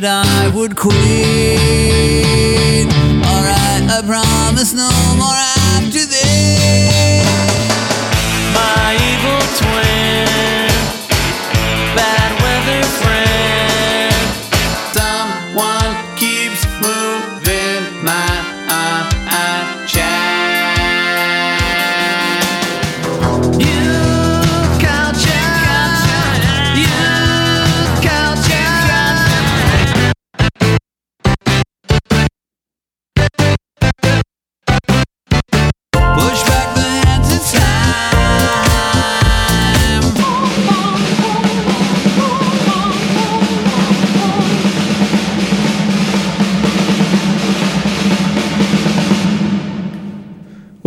that I would quit. Alright, I promise no more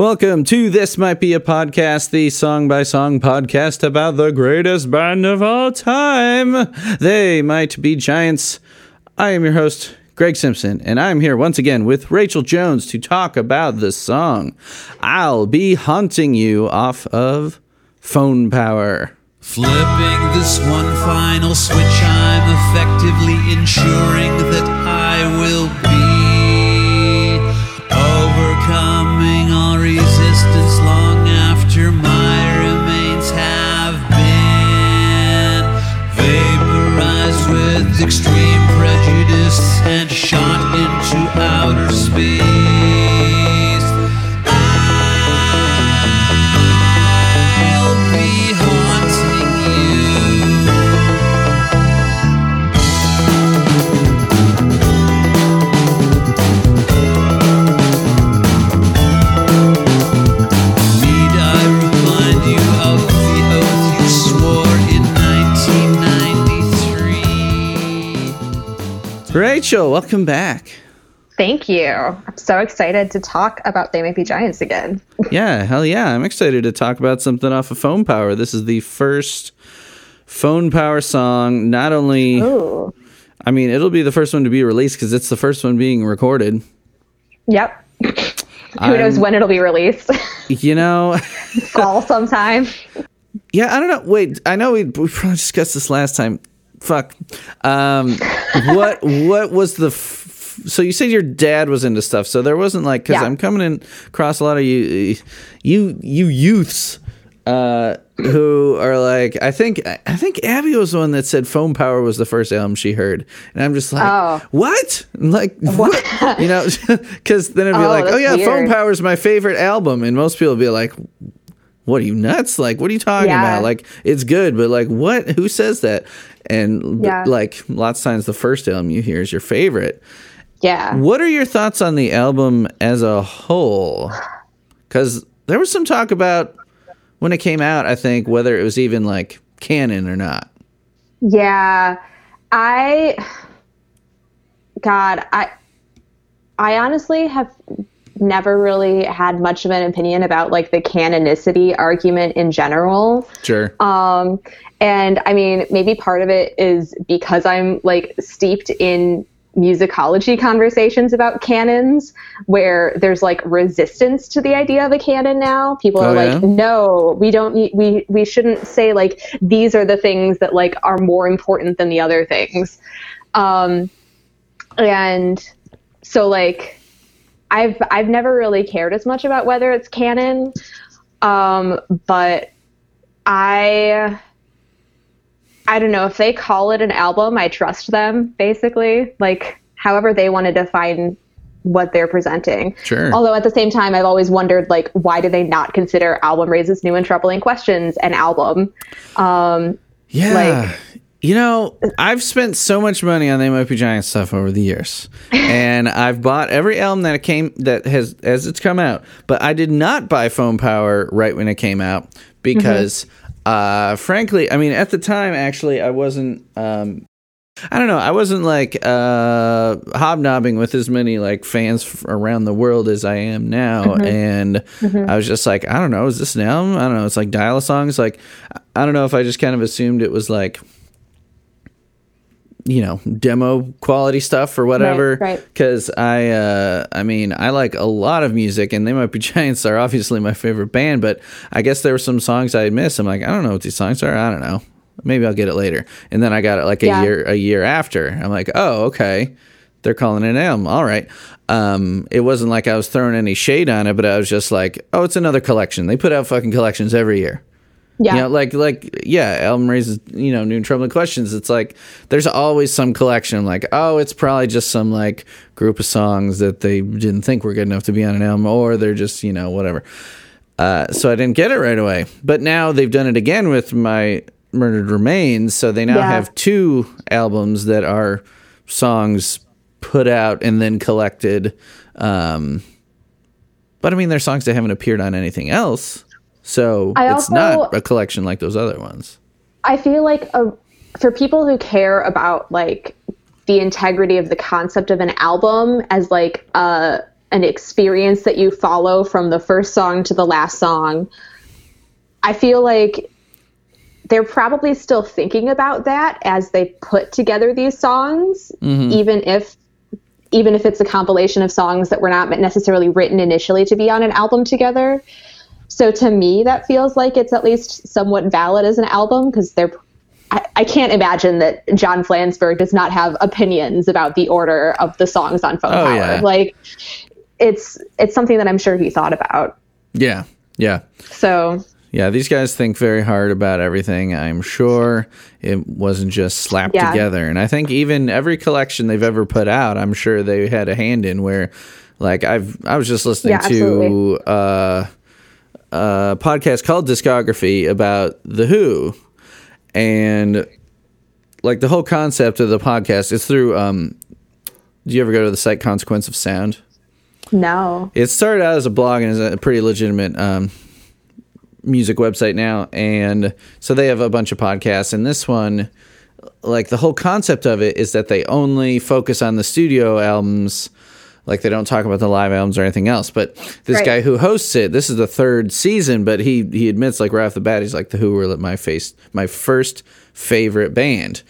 Welcome to This Might Be a Podcast, the song by song podcast about the greatest band of all time. They might be giants. I am your host, Greg Simpson, and I'm here once again with Rachel Jones to talk about the song I'll Be Haunting You off of Phone Power. Flipping this one final switch, I'm effectively ensuring that I will be shot into Rachel, welcome back. Thank you. I'm so excited to talk about They Might Be Giants again. Yeah, hell yeah. I'm excited to talk about something off of Phone Power. This is the first Phone Power song, not only. Ooh. I mean, it'll be the first one to be released because it's the first one being recorded. Yep. Who knows I'm- when it'll be released? You know, Fall sometime. yeah, I don't know. Wait, I know we, we probably discussed this last time. Fuck. Um, what what was the? F- so you said your dad was into stuff. So there wasn't like because Yeah. I'm coming in across a lot of you you you youths uh, who are like I think I think Abby was the one that said Phone Power was the first album she heard, and I'm just like, Oh. what? Like what? you know, because then it'd be Oh, like, oh yeah, Phone weird. Power is my favorite album, and most people would be like, what are you nuts? Like, what are you talking Yeah. about? Like, it's good, but like, what? Who says that? And Yeah. like, lots of times the first album you hear is your favorite. Yeah. What are your thoughts on the album as a whole? Because there was some talk about when it came out, I think, whether it was even like canon or not. Yeah. I God, I I honestly have never really had much of an opinion about like the canonicity argument in general. Sure. Um, and I mean, maybe part of it is because I'm like steeped in musicology conversations about canons where there's like resistance to the idea of a canon now people Oh, are yeah? like no we don't need we we shouldn't say like these are the things that like are more important than the other things um and so like i've i've never really cared as much about whether it's canon um but i I don't know if they call it an album, I trust them basically, like however they want to define what they're presenting. Sure. Although at the same time I've always wondered like why do they not consider album raises new and troubling questions an album? Um Yeah. Like- you know, I've spent so much money on the MIP Giant stuff over the years, and I've bought every album that came that has as it's come out. But I did not buy Phone Power right when it came out because, uh, frankly, I mean, at the time, actually, I wasn't. Um, I don't know. I wasn't like uh, hobnobbing with as many like fans f- around the world as I am now, and I was just like, I don't know, is this an album? I don't know. It's like dial a songs. Like, I don't know if I just kind of assumed it was like, you know, demo quality stuff or whatever. Right, right. Because I, uh, I mean, I like a lot of music, and they might be Giants are obviously my favorite band, but I guess there were some songs I had missed. I'm like, I don't know what these songs are. I don't know. maybe I'll get it later. And then I got it like a Yeah. year a year after. I'm like, oh, okay. They're calling it an album. All right. Um, it wasn't like I was throwing any shade on it, but I was just like, oh, it's another collection. They put out fucking collections every year. Yeah. You know, like like yeah, album raises you know new and troubling questions. It's like there's always some collection. I'm like, oh, it's probably just some like group of songs that they didn't think were good enough to be on an album, or they're just you know whatever. Uh, so I didn't get it right away. But now they've done it again with my Murdered Remains. So they now Yeah. have two albums that are songs put out and then collected. Um, but I mean, they're songs that haven't appeared on anything else. So I it's also- not a collection like those other ones. I feel like a, for people who care about like the integrity of the concept of an album as like a an experience that you follow from the first song to the last song, I feel like they're probably still thinking about that as they put together these songs, mm-hmm. even if even if it's a compilation of songs that were not necessarily written initially to be on an album together. So to me, that feels like it's at least somewhat valid as an album because they're. I, I can't imagine that John Flansburgh does not have opinions about the order of the songs on Phone Oh, Power. yeah. Like, it's it's something that I'm sure he thought about. Yeah. Yeah. So Yeah. These guys think very hard about everything. I'm sure it wasn't just slapped Yeah. together. And I think even every collection they've ever put out, I'm sure they had a hand in where, like, I've, I was just listening Yeah, to absolutely. uh, a podcast called Discography about The Who. And, like, the whole concept of the podcast is through, um, do you ever go to the site Consequence of Sound? no, It started out as a blog and is a pretty legitimate um, music website now, and so they have a bunch of podcasts. And this one, like the whole concept of it, is that they only focus on the studio albums. Like they don't talk about the live albums or anything else. But this Right. guy who hosts it, this is the third season, but he he admits like right off the bat, he's like the Who were my face my first favorite band.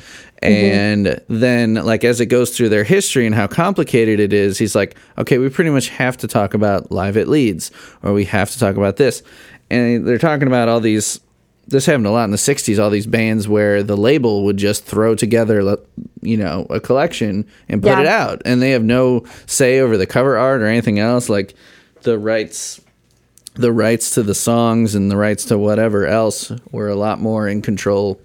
Mm-hmm. And then, like, as it goes through their history and how complicated it is, he's like, okay, we pretty much have to talk about Live at Leeds, or we have to talk about this. And they're talking about all these, this happened a lot in the 60s, all these bands where the label would just throw together, you know, a collection and put Yeah. it out. And they have no say over the cover art or anything else. Like, the rights the rights to the songs and the rights to whatever else were a lot more in control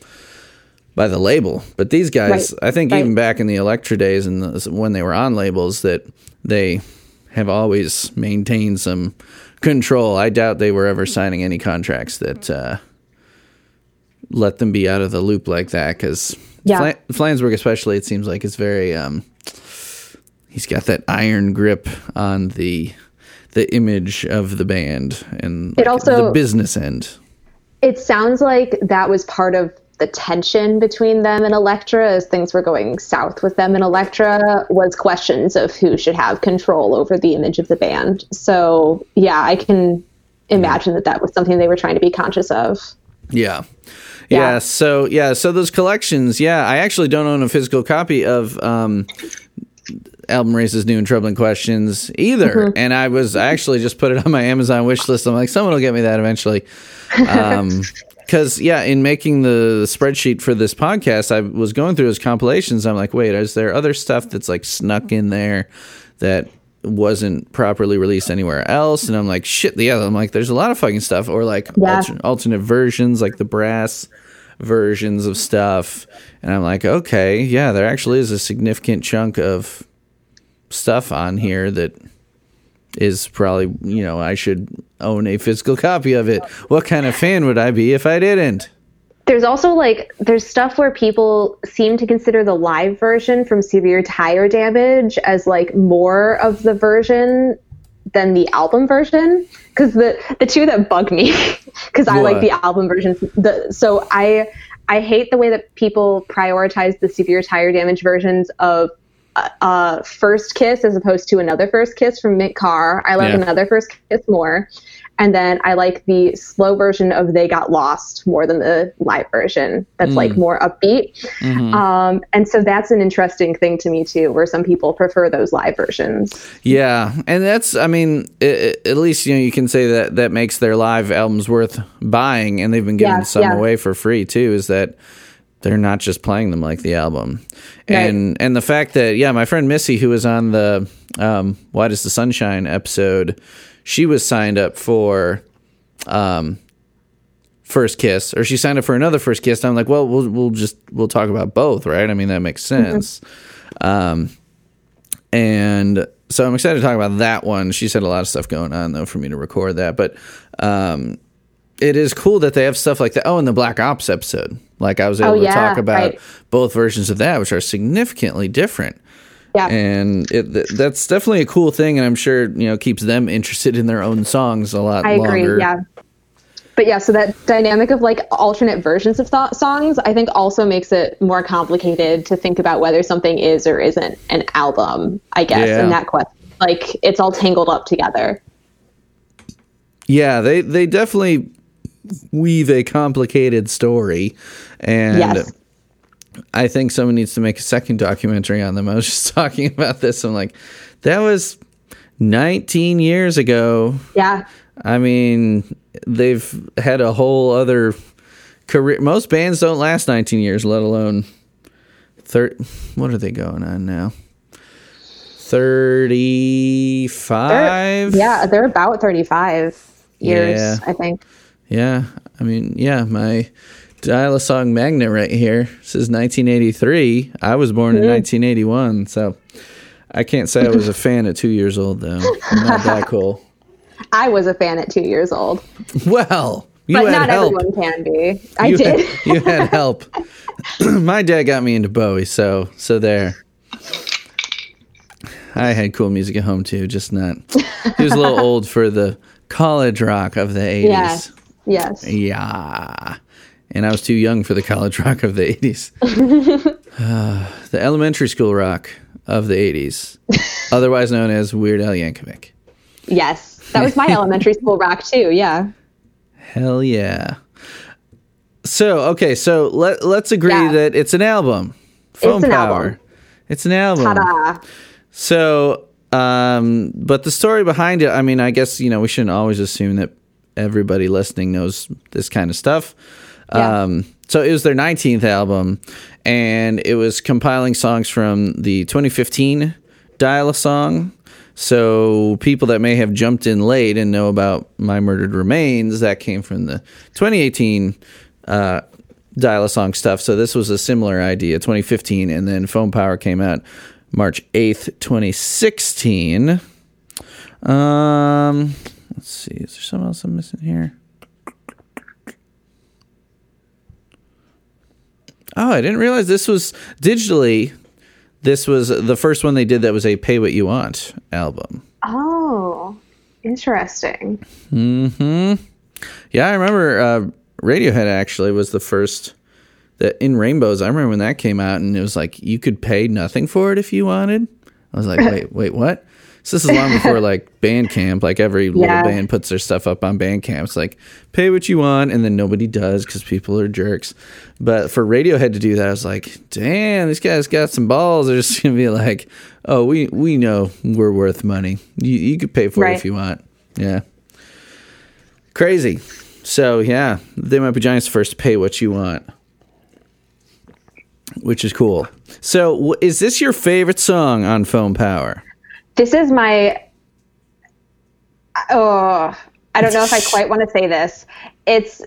by the label. But these guys, Right. I think Right. even back in the Elektra days and the, when they were on labels, that they have always maintained some control. I doubt they were ever signing any contracts that uh, let them be out of the loop like that. Because Yeah. Flansburgh, especially, it seems like it's very. Um, he's got that iron grip on the the image of the band and It like, also- the business end. it sounds like that was part of the tension between them and Elektra as things were going south with them and Elektra was questions of who should have control over the image of the band. So, yeah, I can imagine that that was something they were trying to be conscious of. Yeah. Yeah. Yeah. So yeah. So those collections. Yeah. I actually don't own a physical copy of um, album raises new and troubling questions either. Mm-hmm. And I was I actually just put it on my Amazon wish list. I'm like, someone will get me that eventually. Um, because yeah, in making the spreadsheet for this podcast, I was going through those compilations. I'm like, wait, is there other stuff that's like snuck in there that wasn't properly released anywhere else? And I'm like, shit, the other I'm like, there's a lot of fucking stuff, or like Yeah. alter- alternate versions, like the brass versions of stuff. And I'm like, okay, yeah, there actually is a significant chunk of stuff on here that is probably, you know, I should own a physical copy of it. What kind of fan would I be if I didn't? There's also like there's stuff where people seem to consider the live version from Severe Tire Damage as like more of the version than the album version because the the two that bug me because I like the album version. The so I I hate the way that people prioritize the Severe Tire Damage versions of uh, uh, First Kiss as opposed to another First Kiss from Mink Car. I like Yeah. another First Kiss more. And then I like the slow version of They Got Lost more than the live version. That's like more upbeat. Um, and so that's an interesting thing to me too, where some people prefer those live versions. Yeah, and that's I mean, i i at least you know you can say that that makes their live albums worth buying, and they've been giving Yeah, some yeah. away for free too. Is that they're not just playing them like the album. And and the fact that yeah, my friend Missy who was on the um Why Does the Sunshine episode, she was signed up for um First Kiss or she signed up for another First Kiss. And I'm like, well, we'll we'll just we'll talk about both, right? I mean, that makes sense. Um and so I'm excited to talk about that one. She's had a lot of stuff going on though for me to record that, but um it is cool that they have stuff like that. Oh, and the Black Ops episode. Like I was able Oh, to talk about right. both versions of that, which are significantly different. Yeah. And it, th- that's definitely a cool thing, and I'm sure you know keeps them interested in their own songs a lot I agree. longer. Yeah. But yeah, so that dynamic of like alternate versions of th- songs, I think also makes it more complicated to think about whether something is or isn't an album, I guess, Yeah. in that question. Like it's all tangled up together. Yeah, they they definitely weave a complicated story, and Yes. I think someone needs to make a second documentary on them. I was just talking about this. I'm like, that was 19 years ago. Yeah. I mean, they've had a whole other career. Most bands don't last 19 years, let alone thir- What are they going on now? 35? They're, yeah, they're about 35 years, Yeah. I think. Yeah. I mean, yeah, my dial a song magnet right here says 1983. I was born in 1981, so I can't say I was a fan at two years old, though. I'm not that cool. I was a fan at two years old, Well, you but had not help. everyone can be. I you did. Had, you had help. My dad got me into Bowie, so so there. I had cool music at home too, just not. He was a little old for the college rock of the eighties. yes. Yes. Yeah, and I was too young for the college rock of the eighties. Uh, the elementary school rock of the eighties, otherwise known as Weird Al Yankovic. Yes. That was my elementary school rock too. Yeah. Hell yeah. So okay, so let let's agree Yeah. that it's an album. Phone an power. album. It's an album. Ta-da. So, um, but the story behind it, I mean, I guess you know we shouldn't always assume that everybody listening knows this kind of stuff. Yeah. Um, so it was their 19th album, and it was compiling songs from the 2015 Dial a Song. So people that may have jumped in late and know about My Murdered Remains, that came from the 2018 uh, Dial a Song stuff. So this was a similar idea, 2015, and then Phone Power came out March 8th, 2016. Um, let's see, is there something else I'm missing here? Oh, I didn't realize this was digitally. This was the first one they did that was a "Pay What You Want" album. Oh, interesting. Hmm. Yeah, I remember uh, Radiohead actually was the first that in Rainbows. I remember when that came out, and it was like you could pay nothing for it if you wanted. I was like, wait, wait, what? So this is long before like Bandcamp. Like every little band puts their stuff up on Bandcamp. It's like pay what you want, and then nobody does because people are jerks. But for Radiohead to do that, I was like, damn, these guys got some balls. They're just gonna be like, oh, we we know we're worth money. You you could pay for it if you want. Yeah. Crazy. So yeah, they might be giants first. to Pay what you want, which is cool. So is this your favorite song on Phone Power? This is my. Oh, I don't know if I quite want to say this. It's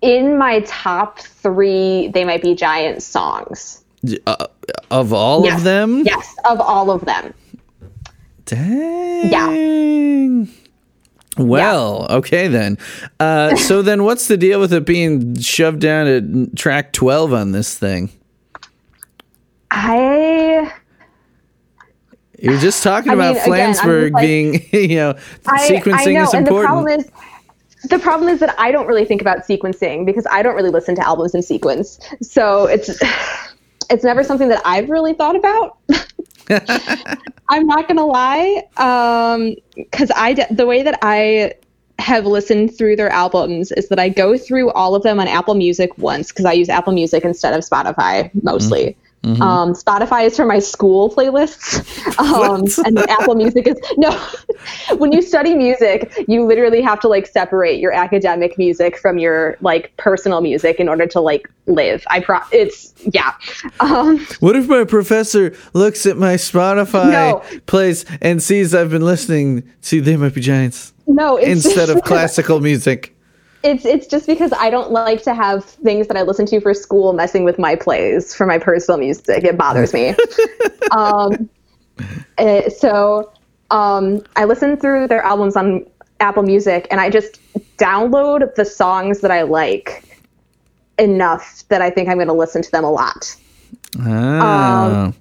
in my top three. They might be giant songs. Uh, of all Yes. of them? Yes, of all of them. Dang. Yeah. Well, okay then. Uh, so then, what's the deal with it being shoved down at track twelve on this thing? I You were just talking I about mean, again, Flansburgh like- being, you know, I, sequencing I know, is and the important. problem is, the problem is that I don't really think about sequencing because I don't really listen to albums in sequence. So it's it's never something that I've really thought about. I'm not gonna lie, um, because I d- the way that I have listened through their albums is that I go through all of them on Apple Music once because I use Apple Music instead of Spotify mostly mm-hmm. Um, Spotify is for my school playlists, um, and Apple Music is no. when you study music, you literally have to like separate your academic music from your like personal music in order to like live. I pro. It's yeah. Um, What if my professor looks at my Spotify No. plays and sees I've been listening to They Might Be Giants no, it's instead of classical music? It's it's just because I don't like to have things that I listen to for school messing with my plays for my personal music. It bothers me. um, eh, so um, I listen through their albums on Apple Music, and I just download the songs that I like enough that I think I'm going to listen to them a lot. Oh.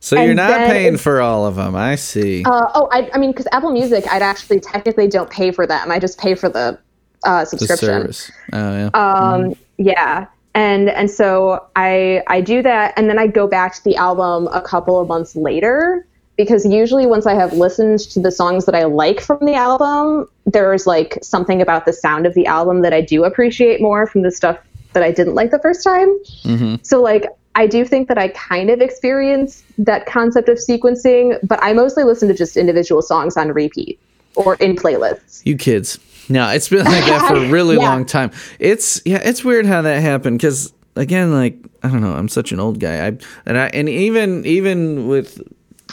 so you're Um, not then paying for all of them. I see. Uh, oh, I, I mean, because Apple Music, I'd actually technically don't pay for them. I just pay for the uh, subscription. service. Oh, yeah. um yeah and and so i i do that and then i go back to the album a couple of months later because usually once i have listened to the songs that i like from the album there's like something about the sound of the album that i do appreciate more from the stuff that i didn't like the first time so like i do think that i kind of experience that concept of sequencing but i mostly listen to just individual songs on repeat or in playlists You kids. No, it's been like that for a really Yeah. long time. It's yeah, it's weird how that happened because again, like I don't know, I'm such an old guy. I and I and even even with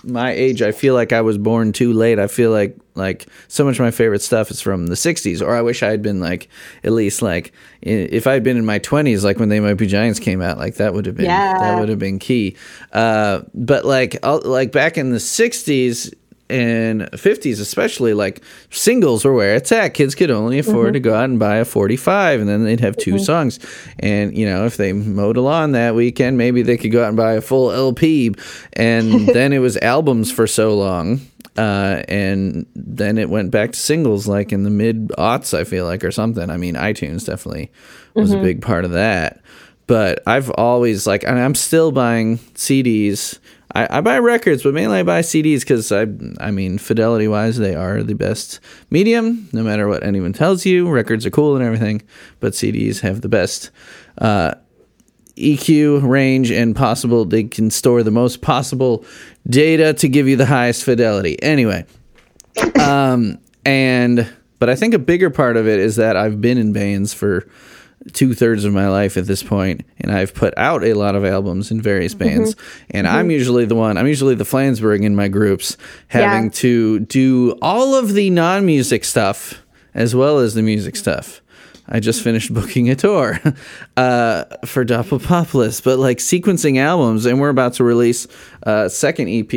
my age, I feel like I was born too late. I feel like like so much of my favorite stuff is from the '60s, or I wish I had been like at least like if I had been in my 20s, like when They Might Be Giants came out, like that would have been Yeah. that would have been key. Uh, but like I'll- like back in the '60s and 50s especially like singles were where it's at. Kids could only afford to mm-hmm. go out and buy a 45 and then they'd have 2 mm-hmm. songs. And you know if they mowed a lawn that weekend maybe they could go out and buy a full lp and then it was albums for so long uh, and then it went back to singles like in the mid aughts i feel like or something. I mean itunes definitely was a mm-hmm. big part of that. But I've always like, and I'm still buying CDs. I, I buy records, but mainly I buy CDs because I, I mean, fidelity wise, they are the best medium. No matter what anyone tells you, records are cool and everything, but CDs have the best uh, EQ range and possible. They can store the most possible data to give you the highest fidelity. Anyway, um, and but I think a bigger part of it is that I've been in bands for two thirds of my life at this point, and I've put out a lot of albums in various bands. And I'm usually the one. I'm usually the Flansburgh in my groups, having Yeah. to do all of the non-music stuff as well as the music stuff. I just finished booking a tour uh, for Doppelpopolis, but like sequencing albums, and we're about to release a second EP.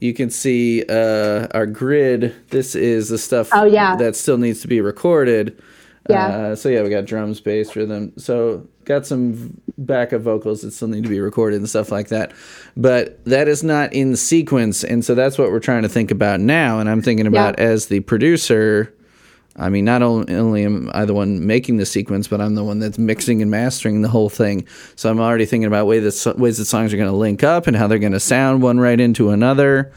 You can see uh, our grid. This is the stuff Oh, yeah. that still needs to be recorded. Yeah. Uh, so yeah, we got drums, bass, rhythm. So got some backup vocals that still need to be recorded and stuff like that. But that is not in sequence, and so that's what we're trying to think about now. And I'm thinking about as the producer. I mean, not only, only am I the one making the sequence, but I'm the one that's mixing and mastering the whole thing. So I'm already thinking about way that, ways that songs are going to link up and how they're going to sound one right into another.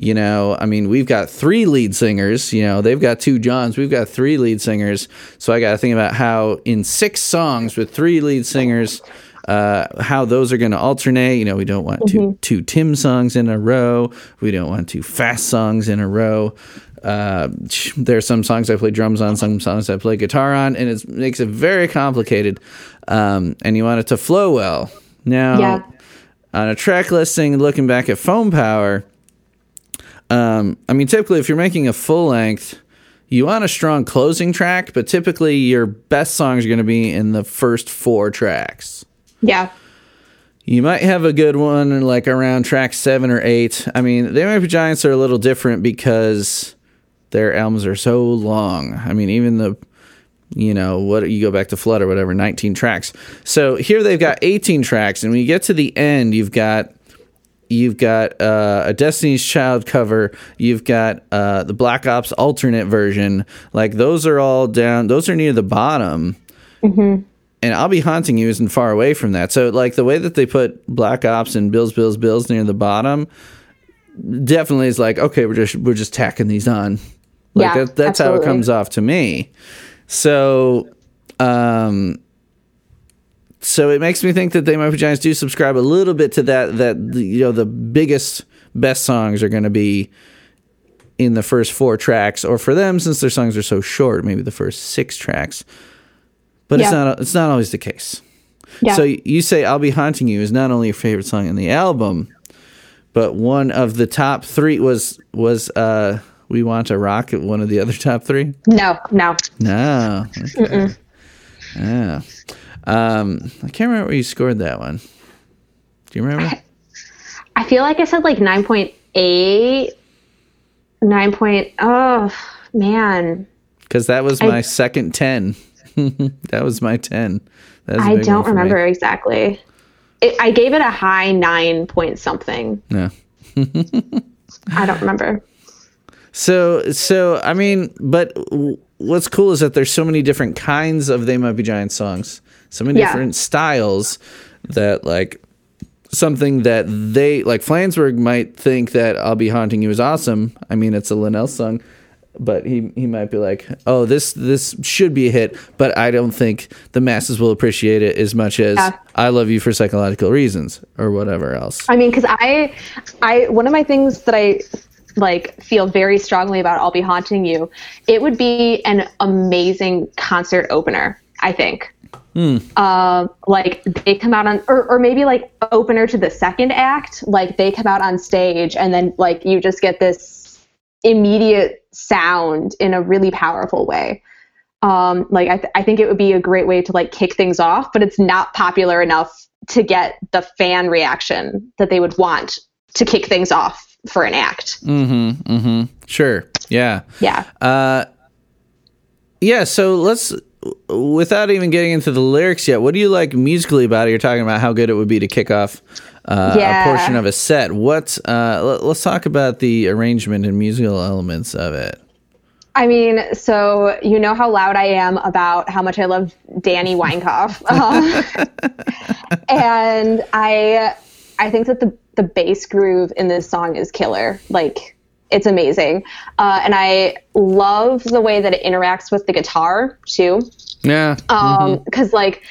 You know, I mean, we've got three lead singers. You know, they've got two Johns. We've got three lead singers. So I got to think about how in six songs with three lead singers, uh, how those are going to alternate. You know, we don't want two two Tim songs in a row. We don't want two fast songs in a row. Uh, there are some songs I play drums on, some songs I play guitar on, and it makes it very complicated. Um, and you want it to flow well. Now, Yeah. on a track listing, looking back at Phone Power, um, I mean, typically, if you're making a full length, you want a strong closing track, but typically your best songs are going to be in the first four tracks. yeah You might have a good one like around track seven or eight. I mean, the MIP Giants are a little different because their albums are so long. I mean, even the, you know, what you go back to Flood or whatever, 19 tracks. So here they've got 18 tracks, and when you get to the end, you've got. You've got uh, a Destiny's Child cover. You've got uh, the Black Ops alternate version. Like those are all down. Those are near the bottom and I'll be haunting you isn't far away from that. So like the way that they put Black Ops and Bills, Bills, Bills near the bottom, definitely is like okay, we're just we're just tacking these on. Like Yeah, that, that's how it comes off to me. So, um, so it makes me think that they might be giants do subscribe a little bit to that that you know the biggest best songs are going to be in the first four tracks or for them since their songs are so short maybe the first six tracks but it's not it's not always the case Yeah. so you say i'll be haunting you is not only your favorite song in the album but one of the top three was was uh we want to rock at one of the other top three no, no. no. Okay. Yeah. Um, I can't remember where you scored that one. Do you remember? I feel like I said like 9.8, 9 point, oh, man. Because that was my second 10. that was my 10. That was I don't for me. remember exactly. It, I gave it a high 9 point something. Yeah. I don't remember. So, so I mean, but w- what's cool is that there's so many different kinds of They Might Be Giant songs, so many Yeah. different styles that like something that they like Flansburgh might think that I'll be haunting you is awesome. I mean, it's a Linnell song, but he he might be like, oh, this this should be a hit, but I don't think the masses will appreciate it as much as Yeah. I love you for psychological reasons or whatever else. I mean, because I, I one of my things that I like feel very strongly about "I'll Be Haunting You," it would be an amazing concert opener. I think. Um, like they come out on, or, or maybe like opener to the second act. Like they come out on stage, and then like you just get this immediate sound in a really powerful way. Um, like I, th- I think it would be a great way to like kick things off, but it's not popular enough to get the fan reaction that they would want to kick things off for an act. Mm-hmm. Mm-hmm. Sure, yeah. Yeah. Uh, yeah, so let's, without even getting into the lyrics yet, what do you like musically about it? You're talking about how good it would be to kick off uh, Yeah. a portion of a set. What? Uh, let, let's talk about the arrangement and musical elements of it. I mean, so you know how loud I am about how much I love Danny Weinkauf, um, and I, I think that the the bass groove in this song is killer. Like, it's amazing, uh, and I love the way that it interacts with the guitar too. Yeah. Um, because like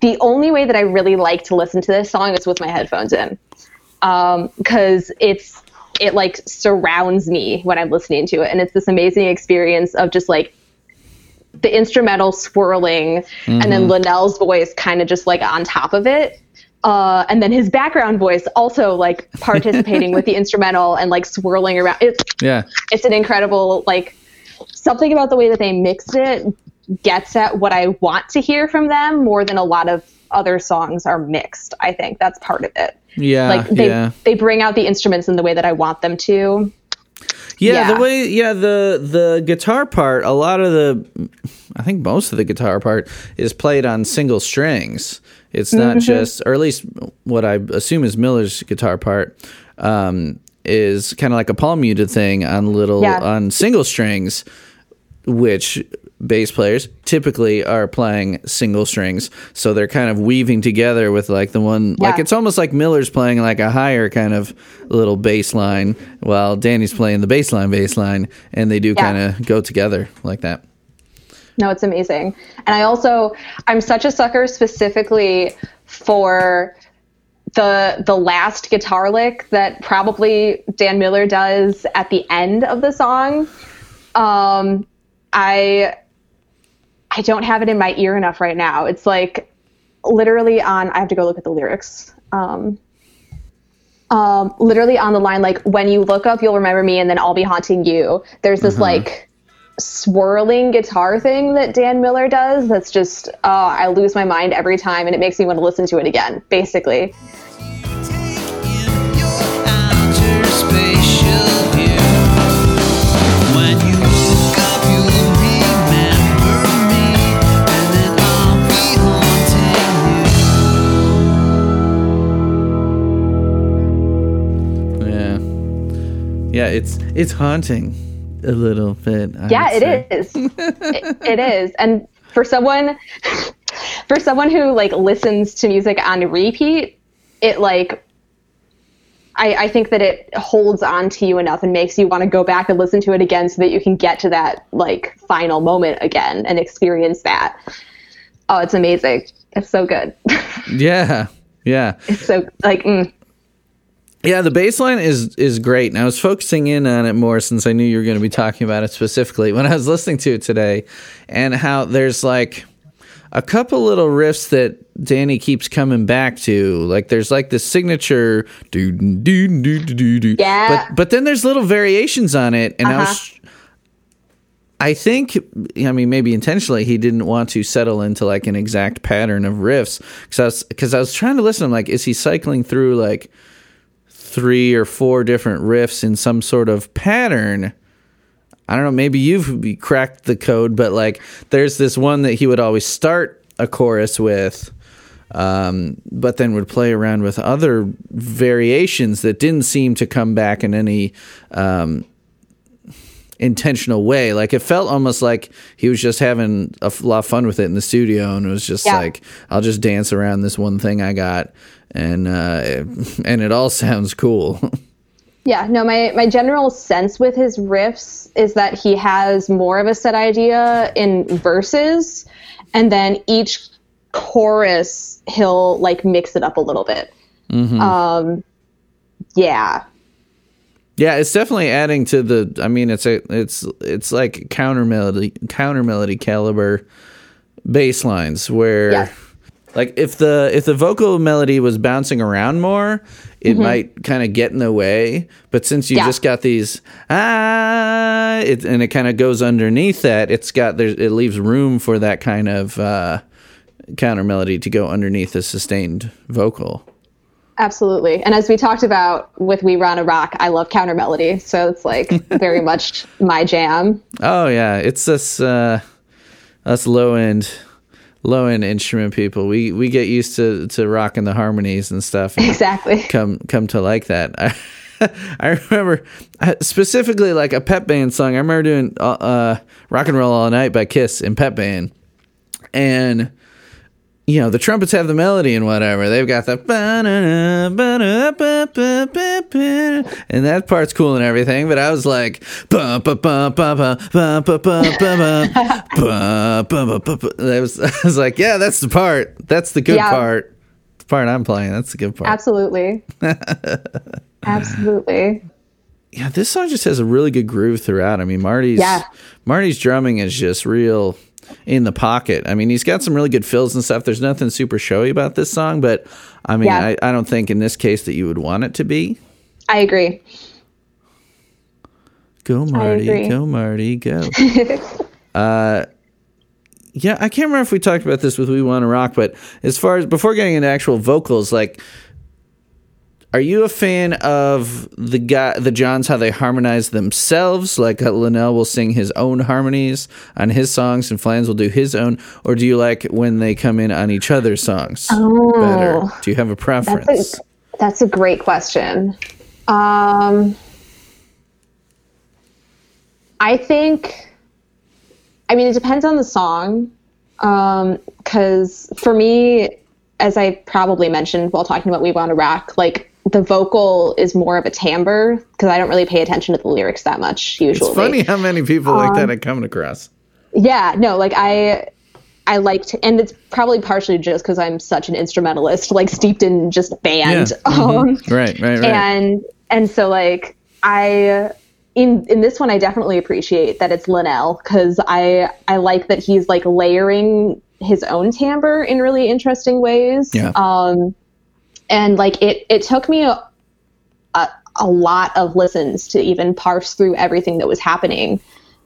the only way that I really like to listen to this song is with my headphones in. Um, because it's it like surrounds me when I'm listening to it, and it's this amazing experience of just like the instrumental swirling, and then Linnell's voice kind of just like on top of it. Uh, and then his background voice also like participating with the instrumental and like swirling around. It's yeah. it's an incredible like something about the way that they mixed it gets at what I want to hear from them more than a lot of other songs are mixed. I think that's part of it. Yeah. Like they yeah. they bring out the instruments in the way that I want them to. Yeah, Yeah. the way yeah the the guitar part, a lot of the I think most of the guitar part is played on single strings. It's not Mm-hmm. just or at least what I assume is Miller's guitar part um, is kind of like a palm muted thing on little Yeah. on single strings which bass players typically are playing single strings so they're kind of weaving together with like the one like it's almost like miller's playing like a higher kind of little bass line while danny's playing the bass line bass line and they do Yeah. kind of go together like that No, it's amazing. And I also I'm such a sucker specifically for the the last guitar lick that probably Dan Miller does at the end of the song. Um I I don't have it in my ear enough right now. It's like literally on I have to go look at the lyrics. Um um, literally on the line like when you look up you'll remember me and then I'll be haunting you. There's this like swirling guitar thing that Dan Miller does that's just oh I lose my mind every time and it makes me want to listen to it again basically. yeah yeah it's it's haunting a little bit I Yeah, would say. it is. it, it is. And for someone for someone who like listens to music on repeat, it like I, I think that it holds on to you enough and makes you want to go back and listen to it again so that you can get to that like final moment again and experience that. Oh, it's amazing. It's so good. Yeah, yeah, It's so like mm, yeah. The bass line is is great, and I was focusing in on it more since I knew you were going to be talking about it specifically when I was listening to it today, and how there's like a couple little riffs that Danny keeps coming back to. Like there's like the signature do do do do do. Yeah. But but then there's little variations on it, and I uh-huh. was. I think, I mean, maybe intentionally, he didn't want to settle into like an exact pattern of riffs because I was because I was trying to listen. I'm like, is he cycling through like three or four different riffs in some sort of pattern? I don't know. Maybe you've cracked the code, but like, there's this one that he would always start a chorus with, um, but then would play around with other variations that didn't seem to come back in any um, intentional way. Like it felt almost like he was just having a lot of fun with it in the studio, and it was just Yeah. like, I'll just dance around this one thing I got, and uh, and it all sounds cool. Yeah, no, my, my general sense with his riffs is that he has more of a set idea in verses, and then each chorus he'll like mix it up a little bit. Um, yeah, Yeah, it's definitely adding to the. I mean, it's a it's it's like counter melody counter melody caliber bass lines where. Like, if the if the vocal melody was bouncing around more, it might kind of get in the way. But since you Mm-hmm. Yeah. just got these ah, it, and it kind of goes underneath that, it's got there. It leaves room for that kind of uh, counter melody to go underneath the sustained vocal. absolutely. And as we talked about with We Want a Rock, I love counter melody, so it's like very much my jam. Oh yeah, it's this, uh us low end low end instrument people. We we get used to to rocking the harmonies and stuff and Exactly. come come to like that. I, I remember uh, specifically like a pep band song. I remember doing uh, uh Rock and Roll All Night by Kiss in pep band. And you know, the trumpets have the melody and whatever. They've got the and that part's cool and everything. But I was like, was I was like, yeah, that's the part. That's the good yeah. part. The part I'm playing. That's the good part. Absolutely. Absolutely. Yeah, this song just has a really good groove throughout. I mean, Marty's yeah. Marty's drumming is just real in the pocket. I mean, he's got some really good fills and stuff. There's nothing super showy about this song, but I mean, Yeah. I, I don't think in this case that you would want it to be. I agree. Go Marty, agree. go Marty, go. uh, yeah, I can't remember if we talked about this with We Want to Rock, but as far as before getting into actual vocals, like, are you a fan of the guy, the Johns, how they harmonize themselves? Like uh, Linnell will sing his own harmonies on his songs, and Flans will do his own, or do you like when they come in on each other's songs better? Do you have a preference? Oh. That's a, that's a great question. Um, I think, I mean, it depends on the song. Because for me, as I probably mentioned while talking about We Want to Rock, like the vocal is more of a timbre because I don't really pay attention to the lyrics that much usually. it's funny how many people like that I come across. Yeah, no, like I I liked and it's probably partially just because I'm such an instrumentalist, like steeped in just band. Yeah. Mm-hmm. Um Right, right, right. and and so like I in in this one I definitely appreciate that it's Linnell because I I like that he's like layering his own timbre in really interesting ways. Yeah. Um and like it it took me a, a a lot of listens to even parse through everything that was happening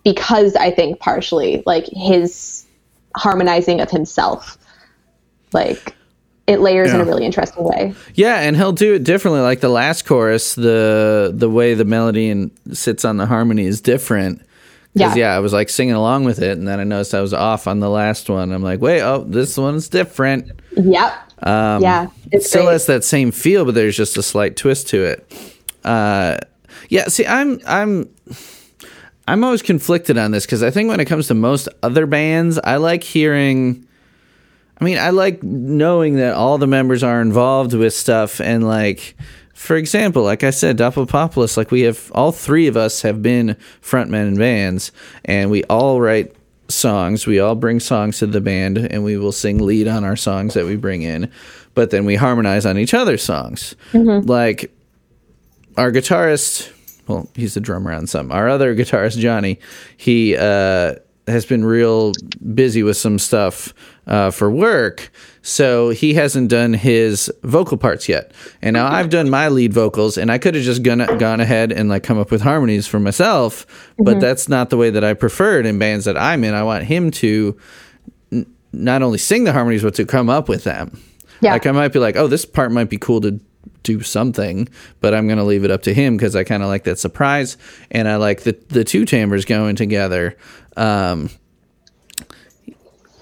because I think partially like his harmonizing of himself like it layers in a really interesting way. Yeah, and he'll do it differently. Like the last chorus, the the way the melody and sits on the harmony is different. Yeah. yeah, I was like singing along with it, and then I noticed I was off on the last one. I'm like, wait, oh, this one's different. Yep. Yeah. It still great. has that same feel, but there's just a slight twist to it. Uh, yeah, see, I'm I'm I'm always conflicted on this because I think when it comes to most other bands, I like hearing. I mean, I like knowing that all the members are involved with stuff, and like, for example, like I said, Doppelpopulis, like we have all three of us have been frontmen in bands, and we all write songs. We all bring songs to the band, and we will sing lead on our songs that we bring in. But then we harmonize on each other's songs. Like our guitarist, well, he's the drummer on some. Our other guitarist, Johnny, he uh, has been real busy with some stuff uh, for work, so he hasn't done his vocal parts yet. And now I've done my lead vocals, and I could have just gone gone ahead and like come up with harmonies for myself, but that's not the way that I prefer it in bands that I'm in. I want him to n- not only sing the harmonies, but to come up with them. Yeah. Like I might be like, oh, this part might be cool to do something, but I'm gonna leave it up to him because I kind of like that surprise, and I like the the two timbres going together. Um,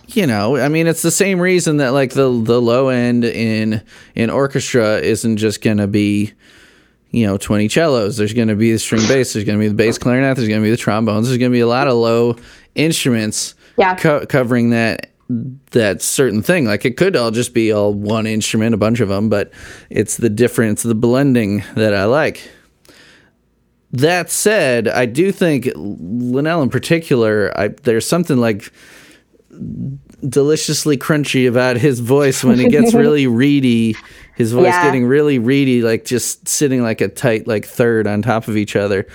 you know, I mean, it's the same reason that like the the low end in in orchestra isn't just gonna be you know 20 cellos. There's gonna be the string bass. There's gonna be the bass clarinet. There's gonna be the trombones. There's gonna be a lot of low instruments Yeah. co- covering that that certain thing. Like it could all just be all one instrument, a bunch of them, but it's the difference, the blending that I like. That said, I do think Linnell in particular, I, there's something like deliciously crunchy about his voice when he gets really reedy. His voice Yeah. getting really reedy, like just sitting like a tight like third on top of each other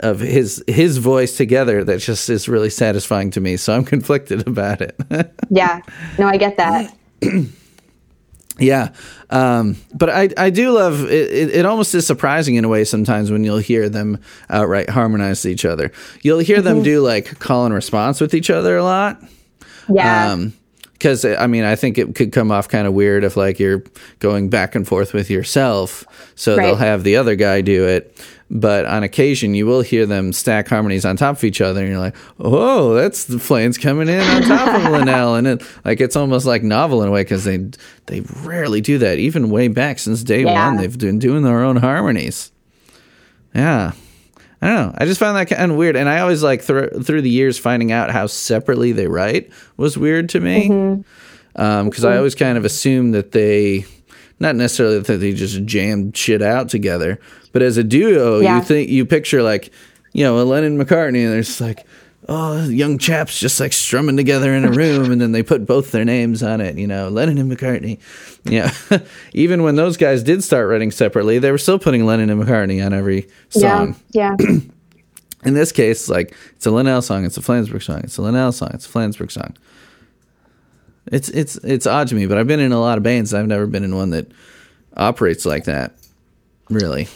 of his his voice together. That just is really satisfying to me. So I'm conflicted about it. Yeah. No, I get that. Yeah, um, but I I do love it, it. It almost is surprising in a way sometimes when you'll hear them outright harmonize each other. You'll hear them do like call and response with each other a lot. Yeah. Um, because I mean, I think it could come off kind of weird if like you're going back and forth with yourself. So they'll have the other guy do it. But on occasion, you will hear them stack harmonies on top of each other, and you're like, "Oh, that's the Flans coming in on top of Linnell," and it like it's almost like novel in a way because they they rarely do that. Even way back since day Yeah. one, they've been doing their own harmonies. Yeah. I don't know. I just found that kind of weird, and I always like thr through the years finding out how separately they write was weird to me. Mm-hmm. Um, because I always kind of assumed that they, not necessarily that they just jammed shit out together, but as a duo, Yeah. you think you picture like, you know, a Lennon McCartney, and there's like, oh, young chaps just like strumming together in a room, and then they put both their names on it, you know, Lennon and McCartney. Yeah, even when those guys did start writing separately, they were still putting Lennon and McCartney on every song yeah. Yeah. in this case, like it's a Linnell song, it's a Flansburgh song, it's a Linnell song, it's a Flansburgh song. It's it's it's odd to me, but I've been in a lot of bands. I've never been in one that operates like that, really.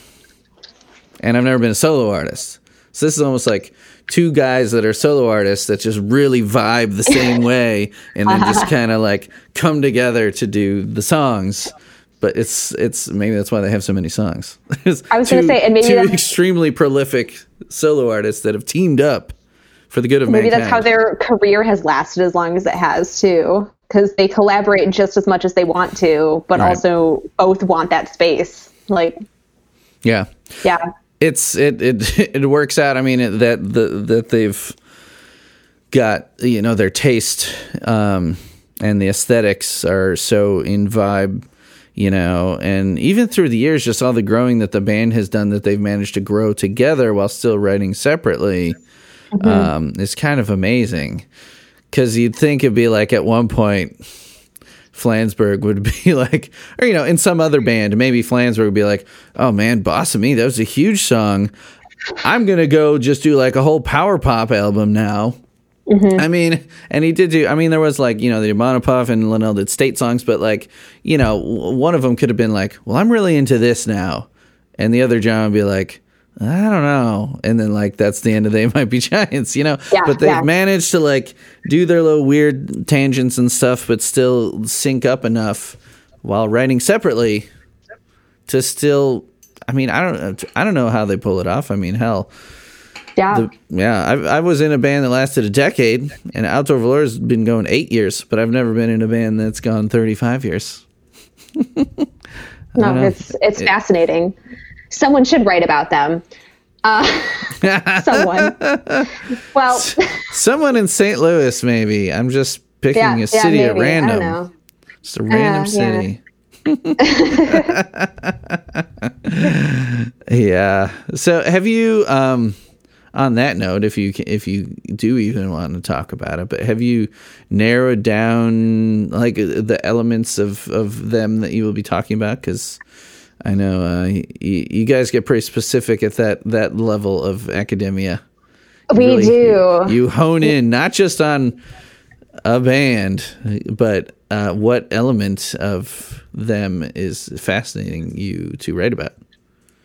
And I've never been a solo artist. So this is almost like two guys that are solo artists that just really vibe the same way, and then just kind of like come together to do the songs. But it's it's maybe that's why they have so many songs. I was gonna two- say, and maybe two extremely prolific solo artists that have teamed up for the good of Maybe mankind. that's how their career has lasted as long as it has too, because they collaborate just as much as they want to, but Right. also both want that space. Like, yeah. yeah, it's it it it works out. I mean it, that the that they've got you know their taste um, and the aesthetics are so in vibe, you know, and even through the years, just all the growing that the band has done, that they've managed to grow together while still writing separately, um, is kind of amazing. Because you'd think it'd be like at one point. Flansburgh would be like, or you know, in some other band, maybe Flansburgh would be like, "Oh man, Boss of Me, that was a huge song. I'm gonna go just do like a whole power pop album now." Mm-hmm. I mean, and he did do. I mean, there was like you know the Mono Puff and Linnell did state songs, but like you know, one of them could have been like, "Well, I'm really into this now," and the other John would be like. I don't know. And then like that's the end of They Might Be Giants, you know? Yeah, but they've yeah. managed to like do their little weird tangents and stuff, but still sync up enough while writing separately to still I mean, I don't I don't know how they pull it off. I mean, hell, yeah, the, yeah, I, I was in a band that lasted a decade, and Outdoor Velour has been going eight years, but I've never been in a band that's gone 35 years. no, it's it's fascinating. Someone should write about them. Uh, someone. Well, Someone in St. Louis, maybe. I'm just picking yeah, a yeah, city at. I don't random. Just a random yeah. city. yeah. So have you um on that note, if you if you do even want to talk about it, but have you narrowed down like uh, the elements of of them that you will be talking about? Because I know uh, y- you guys get pretty specific at that that level of academia. You We really- do. You, you hone in not just on a band, but uh, what element of them is fascinating you to write about?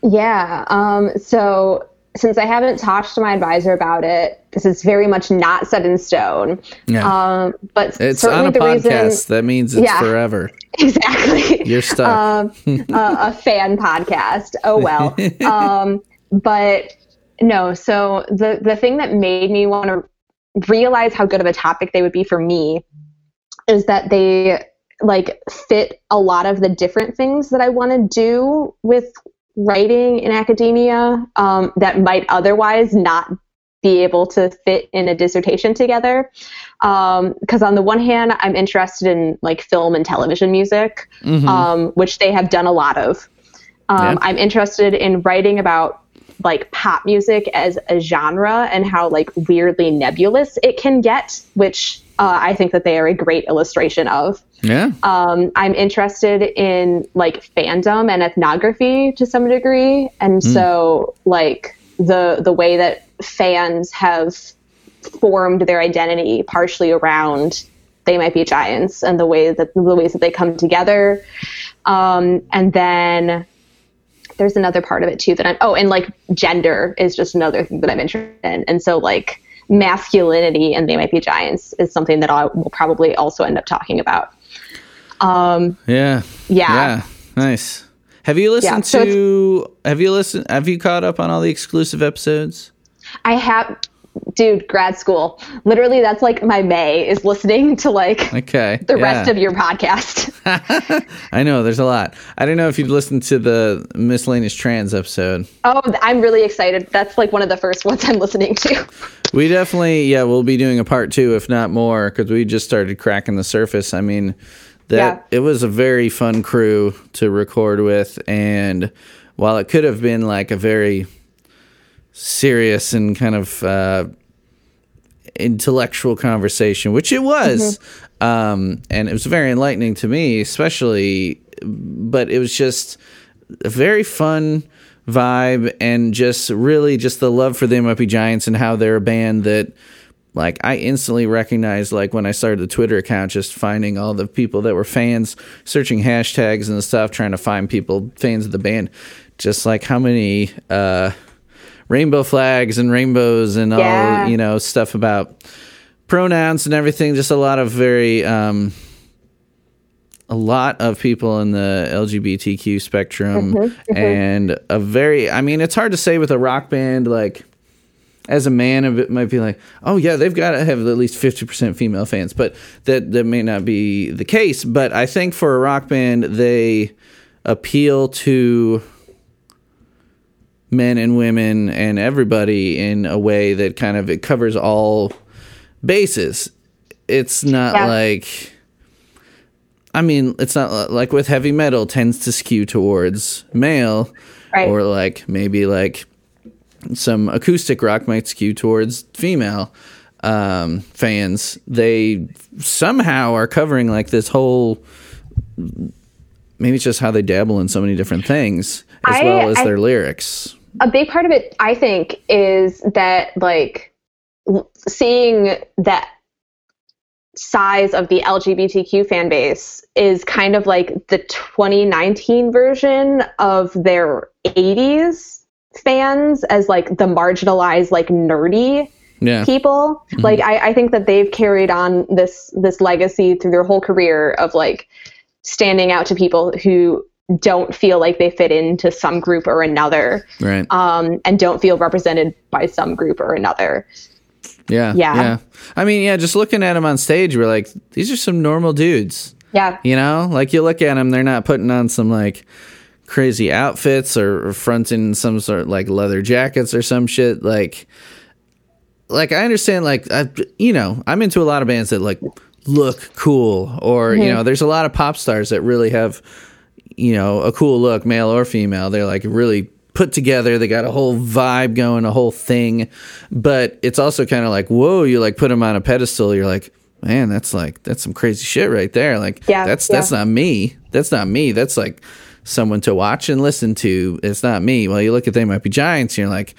Yeah. Um, so since I haven't talked to my advisor about it, this is very much not set in stone. Yeah. Um, but It's certainly on a podcast. reason that means it's Yeah. forever. exactly You're stuck. um, a, a fan podcast. Oh well. Um, but no. So the the thing that made me want to realize how good of a topic they would be for me is that they like fit a lot of the different things that I want to do with writing in academia um, that might otherwise not be able to fit in a dissertation together. Because on the one hand, I'm interested in like film and television music, um, which they have done a lot of. Um, Yeah. I'm interested in writing about like pop music as a genre and how like weirdly nebulous it can get, which uh, I think that they are a great illustration of. Yeah. Um, I'm interested in like fandom and ethnography to some degree, and so like the the way that fans have formed their identity partially around they might be giants and the way that the ways that they come together, um, and then there's another part of it too that I'm oh and like gender is just another thing that I'm interested in, and so like masculinity and they might be giants is something that I will probably also end up talking about. Um, yeah. yeah. Yeah. Nice. Have you listened Yeah, so to? Have you listened? Have you caught up on all the exclusive episodes? I have, dude, grad school. Literally, that's like my May is listening to like Okay. the rest of your podcast. I know there's a lot. I don't know if you've listened to the miscellaneous trans episode. oh, I'm really excited. That's like one of the first ones I'm listening to. We definitely, yeah, we'll be doing a part two, if not more, because we just started cracking the surface. I mean, that Yeah. it was a very fun crew to record with, and while it could have been like a very serious and kind of uh, intellectual conversation, which it was, um, and it was very enlightening to me, especially. But it was just a very fun vibe, and just really just the love for the Might Be Giants and how they're a band that. Like I instantly recognized, like when I started the Twitter account, just finding all the people that were fans, searching hashtags and stuff, trying to find people fans of the band. Just like how many uh, rainbow flags and rainbows and Yeah. all you know stuff about pronouns and everything. Just a lot of very um a lot of people in the lgbtq spectrum and a very i mean it's hard to say with a rock band like as a man it might be like oh yeah they've got to have at least 50% female fans but that that may not be the case. But i think for a rock band they appeal to men and women and everybody in a way that kind of it covers all bases. It's not Yeah. like I mean, it's not like with heavy metal tends to skew towards male Right. or like maybe like some acoustic rock might skew towards female um, fans. They somehow are covering like this whole maybe it's just how they dabble in so many different things as I- well as I- their lyrics. a big part of it, I think, is that like seeing that size of the LGBTQ fan base is kind of like the 2019 version of their 80s fans as like the marginalized, like nerdy Yeah. people. Mm-hmm. Like I, I think that they've carried on this this legacy through their whole career of like standing out to people who don't feel like they fit into some group or another Right. um, and don't feel represented by some group or another. yeah. yeah. Yeah. I mean, yeah, just looking at them on stage, we're like, these are some normal dudes. Yeah. You know, like you look at them, they're not putting on some like crazy outfits or, or fronting some sort of like leather jackets or some shit. Like, like I understand, like I, you know, I'm into a lot of bands that like look cool, or you know, there's a lot of pop stars that really have, you know, a cool look, male or female. They're like really put together. They got a whole vibe going, a whole thing. But it's also kind of like, whoa, you like put them on a pedestal. You're like, man, that's like that's some crazy shit right there. Like, Yeah, that's yeah. that's not me. That's not me. That's like someone to watch and listen to. It's not me. Well, you look at They Might Be Giants, and you're like,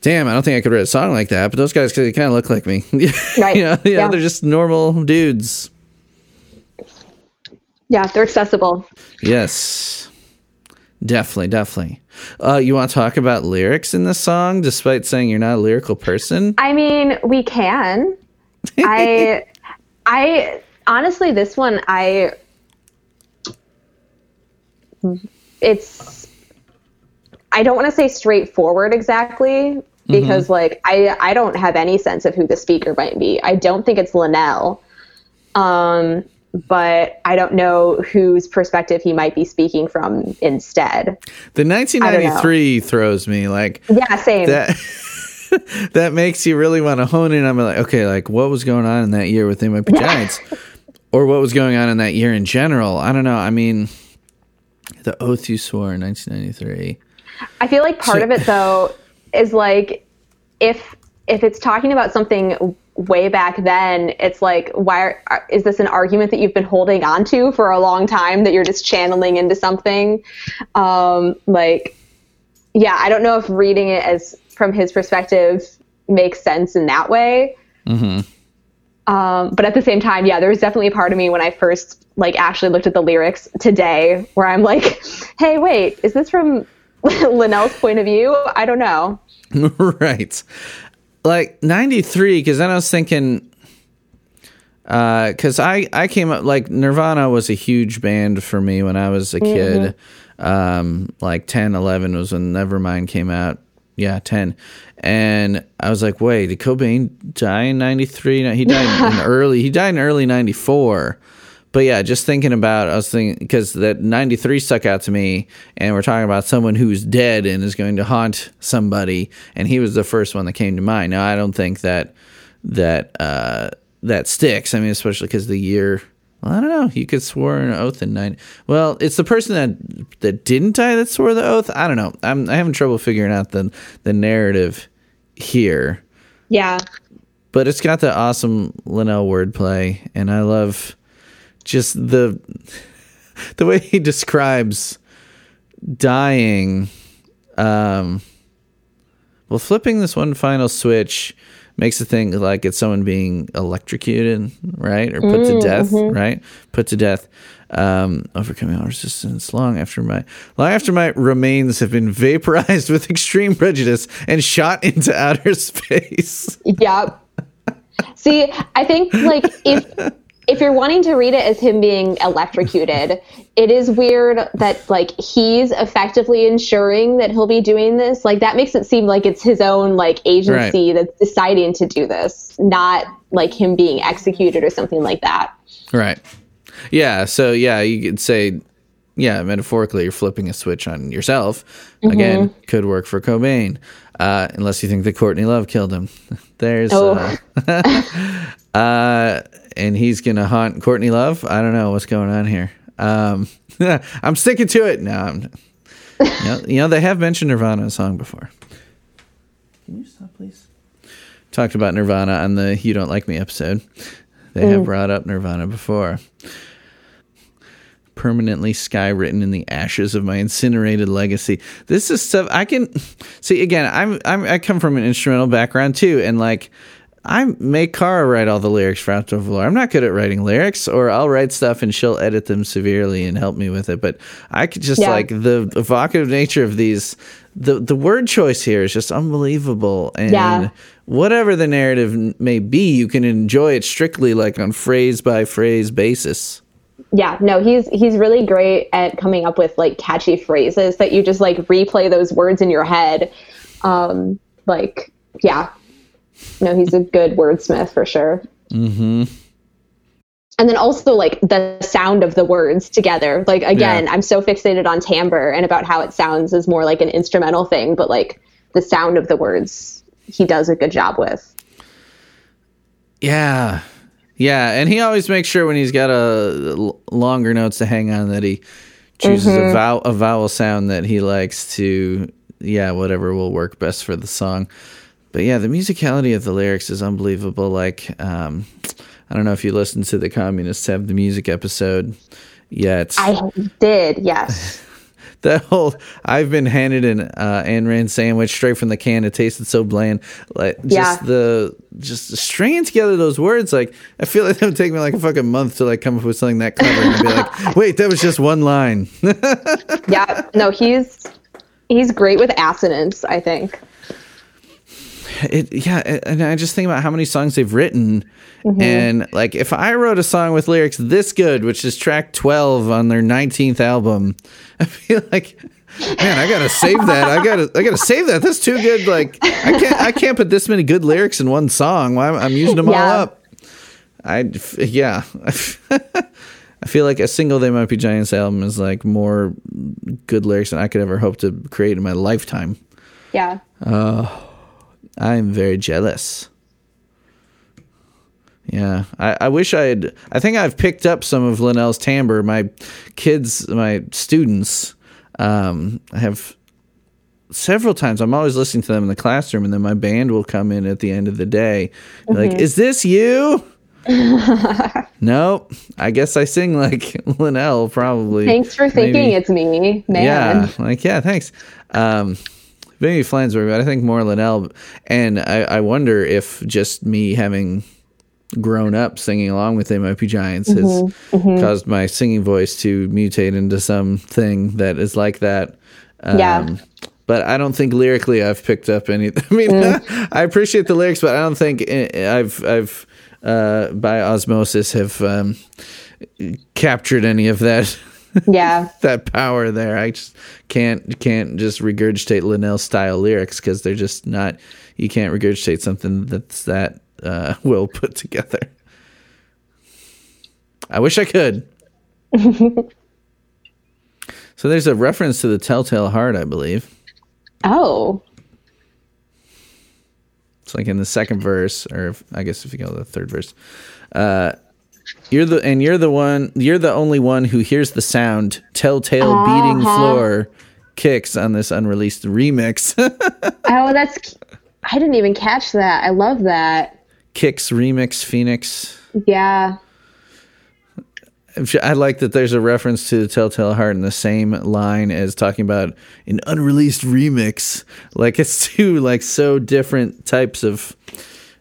damn, I don't think I could write a song like that. But those guys they kind of look like me. Right. you know, yeah, Yeah. they're just normal dudes. Yeah, they're accessible. Yes. Definitely, definitely. Uh, you want to talk about lyrics in this song, despite saying you're not a lyrical person? I mean, we can. I I honestly this one I it's I don't want to say straightforward exactly because like I I don't have any sense of who the speaker might be. I don't think it's Linnell. Um but I don't know whose perspective he might be speaking from instead. The 1993 throws me like Yeah, same. that. that makes you really want to hone in. I'm like, okay, like what was going on in that year with the Be Giants, or what was going on in that year in general? I don't know. I mean, the oath you swore in 1993. I feel like part So- of it though is like if if it's talking about something way back then, it's like why are, is this an argument that you've been holding on to for a long time that you're just channeling into something? Um, like, yeah, I don't know if reading it as from his perspective makes sense in that way. Um, but at the same time, yeah, there was definitely a part of me when I first like actually looked at the lyrics today where I'm like, hey, wait, is this from Linnell's point of view? I don't know. right. Like 93, because then I was thinking, because I, I came up, like, Nirvana was a huge band for me when I was a kid. Um, like 10, 11 was when Nevermind came out. Yeah, 10. And I was like, wait, did Cobain die in 93? No, he died in early, he died in early 94. But yeah, just thinking about, I was thinking because that '93 stuck out to me, and we're talking about someone who's dead and is going to haunt somebody, and he was the first one that came to mind. Now, I don't think that that uh, that sticks. I mean, especially because the year. Well, I don't know. You could swore an oath in nine. Well, it's the person that that didn't die that swore the oath. I don't know. I'm I having trouble figuring out the the narrative here Yeah. but it's got the awesome Linnell wordplay, and I love just the the way he describes dying. Um, well, flipping this one final switch makes it think like it's someone being electrocuted, right, or put to death, right, put to death. Um, overcoming all resistance long after my long after my remains have been vaporized with extreme prejudice and shot into outer space. Yeah. See, I think like if if you're wanting to read it as him being electrocuted, it is weird that like he's effectively ensuring that he'll be doing this. Like that makes it seem like it's his own like agency that's deciding to do this, not like him being executed or something like that. Right. Yeah. So yeah, you could say, yeah, metaphorically, you're flipping a switch on yourself. Again, could work for Cobain, uh, unless you think that Courtney Love killed him. There's, Oh. uh, uh, and he's gonna haunt Courtney Love. I don't know what's going on here. Um, I'm sticking to it. No, I'm, you, know, you know they have mentioned Nirvana in a song before. Can you stop, please? Talked about Nirvana on the "You Don't Like Me" episode. They have brought up Nirvana before. Permanently skywritten in the ashes of my incinerated legacy. This is stuff I can see again. I'm, I'm I come from an instrumental background too, and like I make Cara write all the lyrics for Outdoor Velour. I'm not good at writing lyrics, or I'll write stuff and she'll edit them severely and help me with it. But I could just Yeah. like the evocative nature of these. The the word choice here is just unbelievable, and Yeah. whatever the narrative may be, you can enjoy it strictly like on phrase by phrase basis. Yeah, no, he's he's really great at coming up with like catchy phrases that you just like replay those words in your head. Um, like, yeah, no, he's a good wordsmith for sure. Mm-hmm. And then also like the sound of the words together. Like again, Yeah. I'm so fixated on timbre and about how it sounds is more like an instrumental thing, but like the sound of the words, he does a good job with. Yeah. Yeah, and he always makes sure when he's got a longer notes to hang on that he chooses a vowel a vowel sound that he likes to yeah whatever will work best for the song. But yeah, the musicality of the lyrics is unbelievable. Like um, I don't know if you listened to the Communists Have the Music episode yet. I did, yes. that whole I've been handed an uh, Ayn Rand sandwich straight from the can. It tasted so bland. Like just Yeah. the just stringing together those words. Like I feel like it would take me like a fucking month to like come up with something that clever and be like, wait, that was just one line. yeah. No, he's he's great with assonance, I think. It yeah and i just think about how many songs they've written. Mm-hmm. and like if i wrote a song with lyrics this good which is track 12 on their 19th album i feel like man i gotta save that. I gotta i gotta save that. That's too good like i can't i can't put this many good lyrics in one song. Why am i'm using them all up. I yeah. I feel like a single they might be giants album is like more good lyrics than i could ever hope to create in my lifetime. Yeah. I'm very jealous. Yeah, I, I wish I had. I think I've picked up some of Linnell's timbre. My kids, my students, um, have several times. I'm always listening to them in the classroom, and then my band will come in at the end of the day. Like, is this you? nope. I guess I sing like Linnell, probably. Thanks for thinking Maybe. it's me, man. Yeah, like yeah, thanks. Um, maybe Flansburgh, but I think more Linnell. And I, I wonder if just me having grown up singing along with Might Be Giants has caused my singing voice to mutate into something that is like that. Um, Yeah. But I don't think lyrically I've picked up any. I mean, I appreciate the lyrics, but I don't think eh, I've I've uh, by osmosis have um, captured any of that Yeah. that power there. I just can't can't just regurgitate Linnell style lyrics because they're just not. You can't regurgitate something that's that uh, well put together. I wish I could. so there's a reference to the Telltale Heart, I believe. Oh. It's like in the second verse, or if, I guess if you go to the third verse. Uh, you're the and you're the one. You're the only one who hears the sound. Telltale beating uh-huh. floor kicks on this unreleased remix. Oh, that's I didn't even catch that. I love that. kicks remix Phoenix. Yeah. I like that there's a reference to the Telltale Heart in the same line as talking about an unreleased remix. Like it's two like so different types of.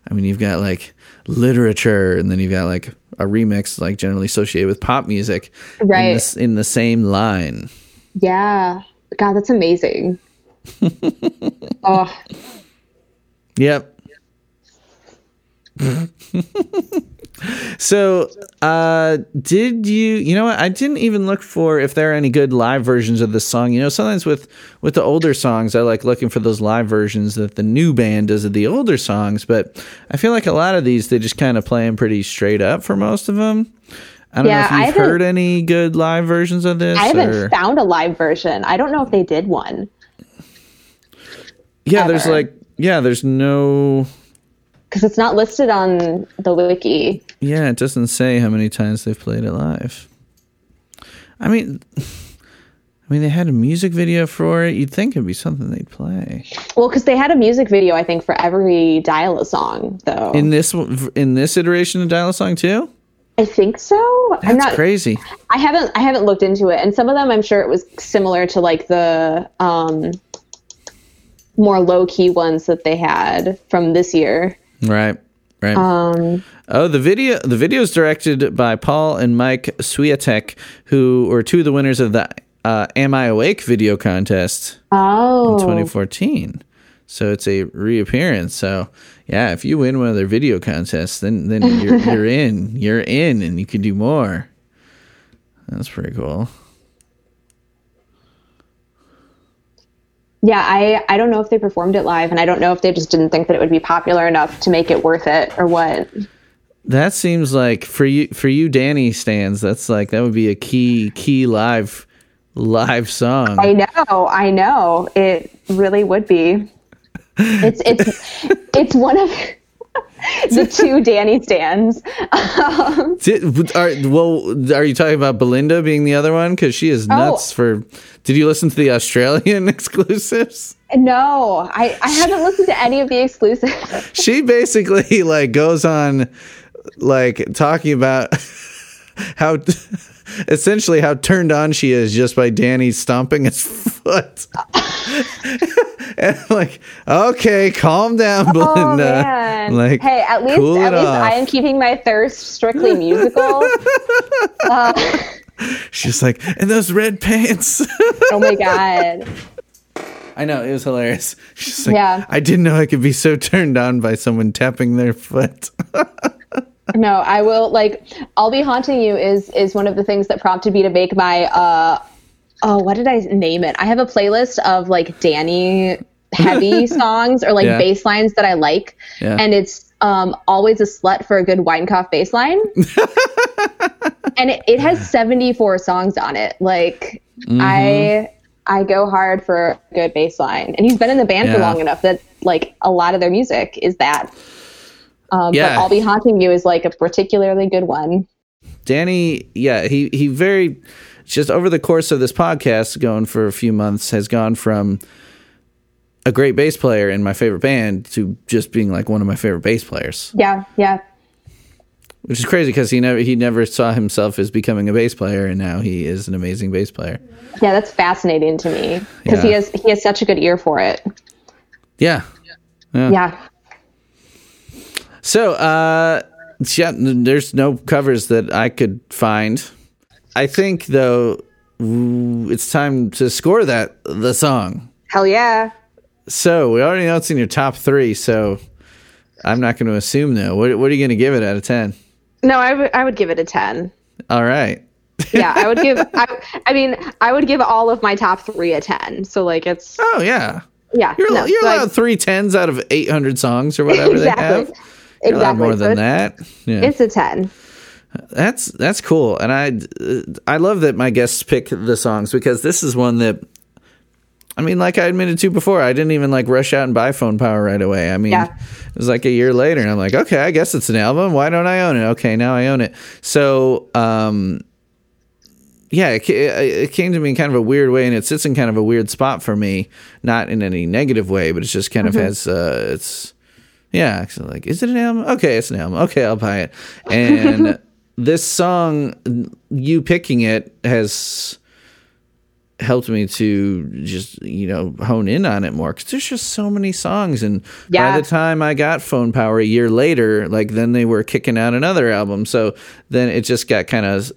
I mean, you've got like literature, and then you've got like a remix, like generally associated with pop music, In Right. in the same line. Yeah. God, that's amazing. oh, Yep. so, uh, did you? You know what? I didn't even look for if there are any good live versions of this song. You know, sometimes with with the older songs, I like looking for those live versions that the new band does of the older songs. But I feel like a lot of these they just kind of play them pretty straight up for most of them. I don't Yeah, know if you've heard any good live versions of this. I haven't or- found a live version. I don't know if they did one. yeah, there's like yeah, there's no Because it's not listed on the wiki. Yeah, it doesn't say how many times they've played it live. I mean, I mean, they had a music video for it. You'd think it'd be something they'd play Well, because they had a music video, I think, for every Dial a song, though. in this in this iteration of Dial a Song too. I think so. I'm That's not. crazy. I haven't. I haven't looked into it, and some of them, I'm sure it was similar to like the um, more low key ones that they had from this year. Right, right. Um, oh, the video the video is directed by Paul and Mike Swiatek, who were two of the winners of the uh, "Am I Awake" video contest. oh, 2014. So it's a reappearance. So yeah, if you win one of their video contests, then then you're you're in. You're in, and you can do more. That's pretty cool. yeah. I I don't know if they performed it live, and I don't know if they just didn't think that it would be popular enough to make it worth it, or what. That seems like for you for you Danny stands. That's like that would be a key key live live song. I know, I know. It really would be. It's it's it's one of the two Danny stands. Um, Did, are, well, are you talking about Belinda being the other one? Because she is nuts for. Did you listen to the Australian exclusives? no, I, I haven't listened to any of the exclusives. She basically like goes on, like talking about how essentially how turned on she is just by Danny stomping his foot. and like, okay, calm down, Oh Belinda. man! Like, hey, at least cool at least off. I am keeping my thirst strictly musical. Uh, She's like, and those red pants. oh my god! I know it was hilarious. She's like, Yeah. I didn't know I could be so turned on by someone tapping their foot. No, I will like. I'll be haunting you is is one of the things that prompted me to make my uh oh what did I name it? I have a playlist of like Danny heavy songs or like Yeah. bass lines that I like, Yeah. and it's um always a slut for a good Weinkauf bass line, and it, it has seventy four songs on it. Like Mm-hmm. I. I go hard for a good bass line. And he's been in the band for long enough that like a lot of their music is that. Um, Yeah. But I'll be haunting you is like a particularly good one. Danny, yeah, he he very just over the course of this podcast, going for a few months, has gone from a great bass player in my favorite band to just being like one of my favorite bass players, Yeah, yeah. which is crazy because he never he never saw himself as becoming a bass player, and now he is an amazing bass player. Yeah, that's fascinating to me because he has he has such a good ear for it. Yeah. Yeah. So, uh, yeah, there's no covers that I could find. I think though, it's time to score that the song. Hell yeah. So we already know it's in your top three. So I'm not going to assume though. What, what are you going to give it out of ten? No, I would I would give it a ten. All right. Yeah, I would give. I, I mean, I would give all of my top three a ten. So like it's Oh yeah. yeah. You're no, you're so I- allowed three tens out of 800 songs or whatever exactly. they have. Exactly. more So than that. Yeah. It's a ten. That's that's cool, and I I love that my guests pick the songs because this is one that I mean, like I admitted to before, I didn't even like rush out and buy Phone Power right away. I mean, Yeah. it was like a year later, and I'm like, okay, I guess it's an album. Why don't I own it? Okay, now I own it. So, um, yeah, it, it came to me in kind of a weird way, and it sits in kind of a weird spot for me, not in any negative way, but it's just kind of has uh, it's yeah, so like, is it an album? Okay, it's an album. Okay, I'll buy it. And this song, you picking it has helped me to just you know hone in on it more because there's just so many songs. And Yeah. by the time i got phone power a year later like then they were kicking out another album. So then it just got kind of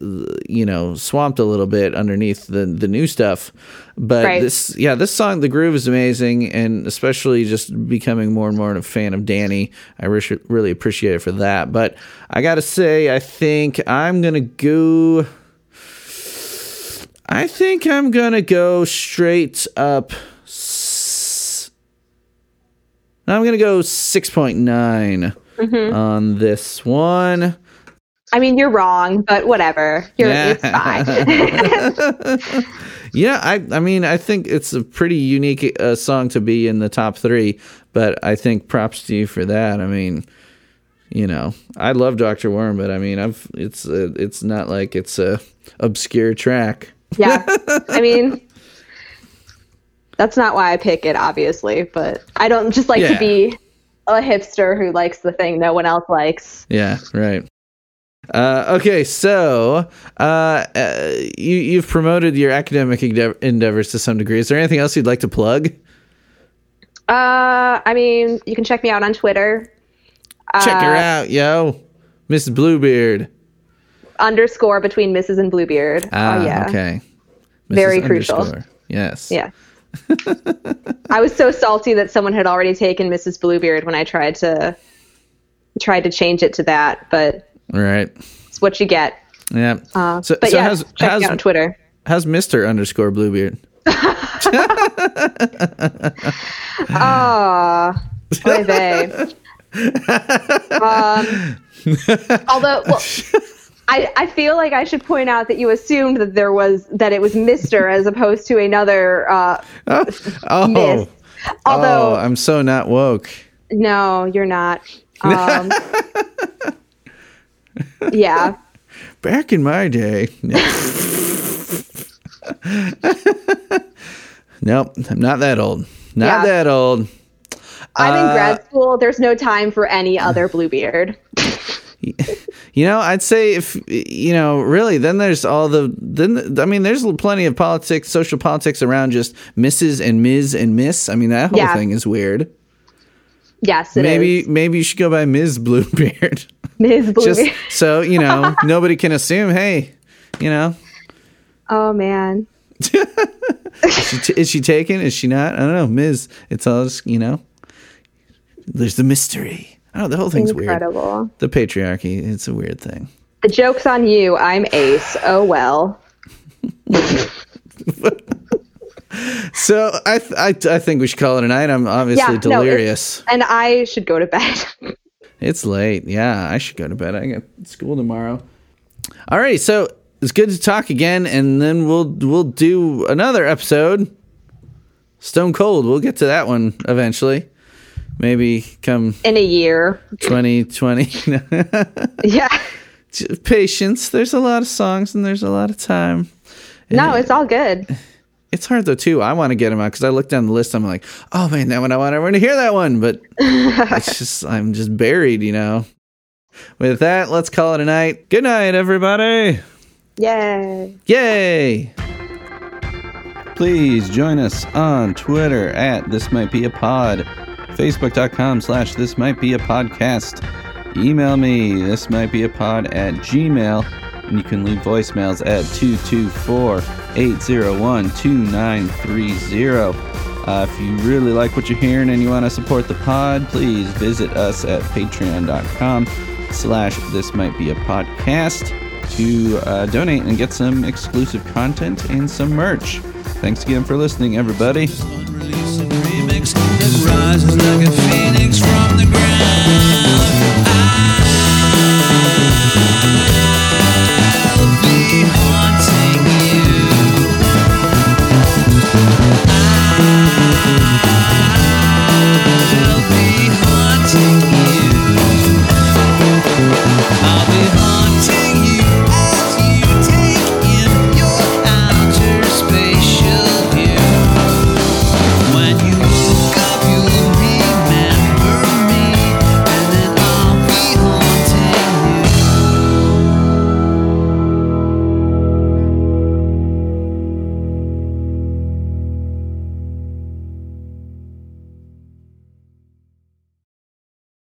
you know swamped a little bit underneath the the new stuff. But Right. this yeah this song the groove is amazing. And especially just becoming more and more a fan of danny. I re- really appreciate it for that. But i gotta say i think i'm gonna go I think I'm gonna go straight up. s- I'm gonna go six on this one. I mean, you're wrong, but whatever. You're it's fine. Yeah, I I mean I think it's a pretty unique uh, song to be in the top three, but I think props to you for that. I mean, you know, I love Doctor Worm, but I mean I've it's uh, it's not like it's a obscure track. Yeah. I mean, that's not why I pick it, obviously, but I don't just like Yeah. to be a hipster who likes the thing no one else likes. Yeah, right. Uh, okay, so uh, uh, you you've promoted your academic endeav- endeavors to some degree. Is there anything else you'd like to plug? Uh, I mean, you can check me out on Twitter. Check her Uh, out, yo, Miss Bluebeard. Underscore between Mrs. and Bluebeard. Ah, oh yeah. okay. Mrs. Very crucial. underscore. Yes. Yeah. I was so salty that someone had already taken Mrs. Bluebeard when I tried to tried to change it to that, but Right. it's what you get. Yeah. Uh, so but so yeah, how's check me out on Twitter. how's Mister underscore Bluebeard? Ah, oy vey. um, although, well, I, I feel like I should point out that you assumed that there was that it was Mister as opposed to another uh, Oh. Miss. Although oh, I'm so not woke. no, you're not. Um, yeah. Back in my day. Nope, I'm not that old. Not Yeah. that old. I'm in Uh, grad school. There's no time for any other Bluebeard. You know, I'd say if you know, really, then there's all the then I mean, there's plenty of politics, social politics around just Mrs. and Ms. and Miss. I mean, that whole Yeah. thing is weird. Yes, it is. maybe maybe you should go by Ms. Bluebeard. Ms. Bluebeard. just so you know, nobody can assume. Hey, you know, oh man. is she, t- is she taken? Is she not? I don't know, Ms. It's all just, you know. There's the mystery. Oh, the whole thing's weird. Incredible. The patriarchy. It's a weird thing. The joke's on you. I'm Ace. Oh well. So I th- I, I think we should call it a night. I'm obviously Yeah, no, delirious. And I should go to bed. It's late. Yeah, I should go to bed. I got school tomorrow. All right, so it's good to talk again, and then we'll we'll do another episode. Stone Cold. We'll get to that one eventually. Maybe come In a year. 2020. Yeah. Patience. There's a lot of songs and there's a lot of time. No, it's all good. It's hard though too. I want to get them out because I look down the list. I'm like, oh man, that one I want everyone to hear that one, but it's just I'm just buried, you know. With that, let's call it a night. Good night, everybody. Yay. Yay! Please join us on Twitter at This Might Be a Pod, Facebook.com slash This Might Be a Podcast. Email me, This Might Be a Pod at Gmail, and you can leave voicemails at 224 801 2930. Uh, if you really like what you're hearing and you want to support the pod, please visit us at patreon.com slash This Might Be a Podcast to uh, donate and get some exclusive content and some merch. Thanks again for listening, everybody that rises like a phoenix from the ground. I'll be haunting you. I'll be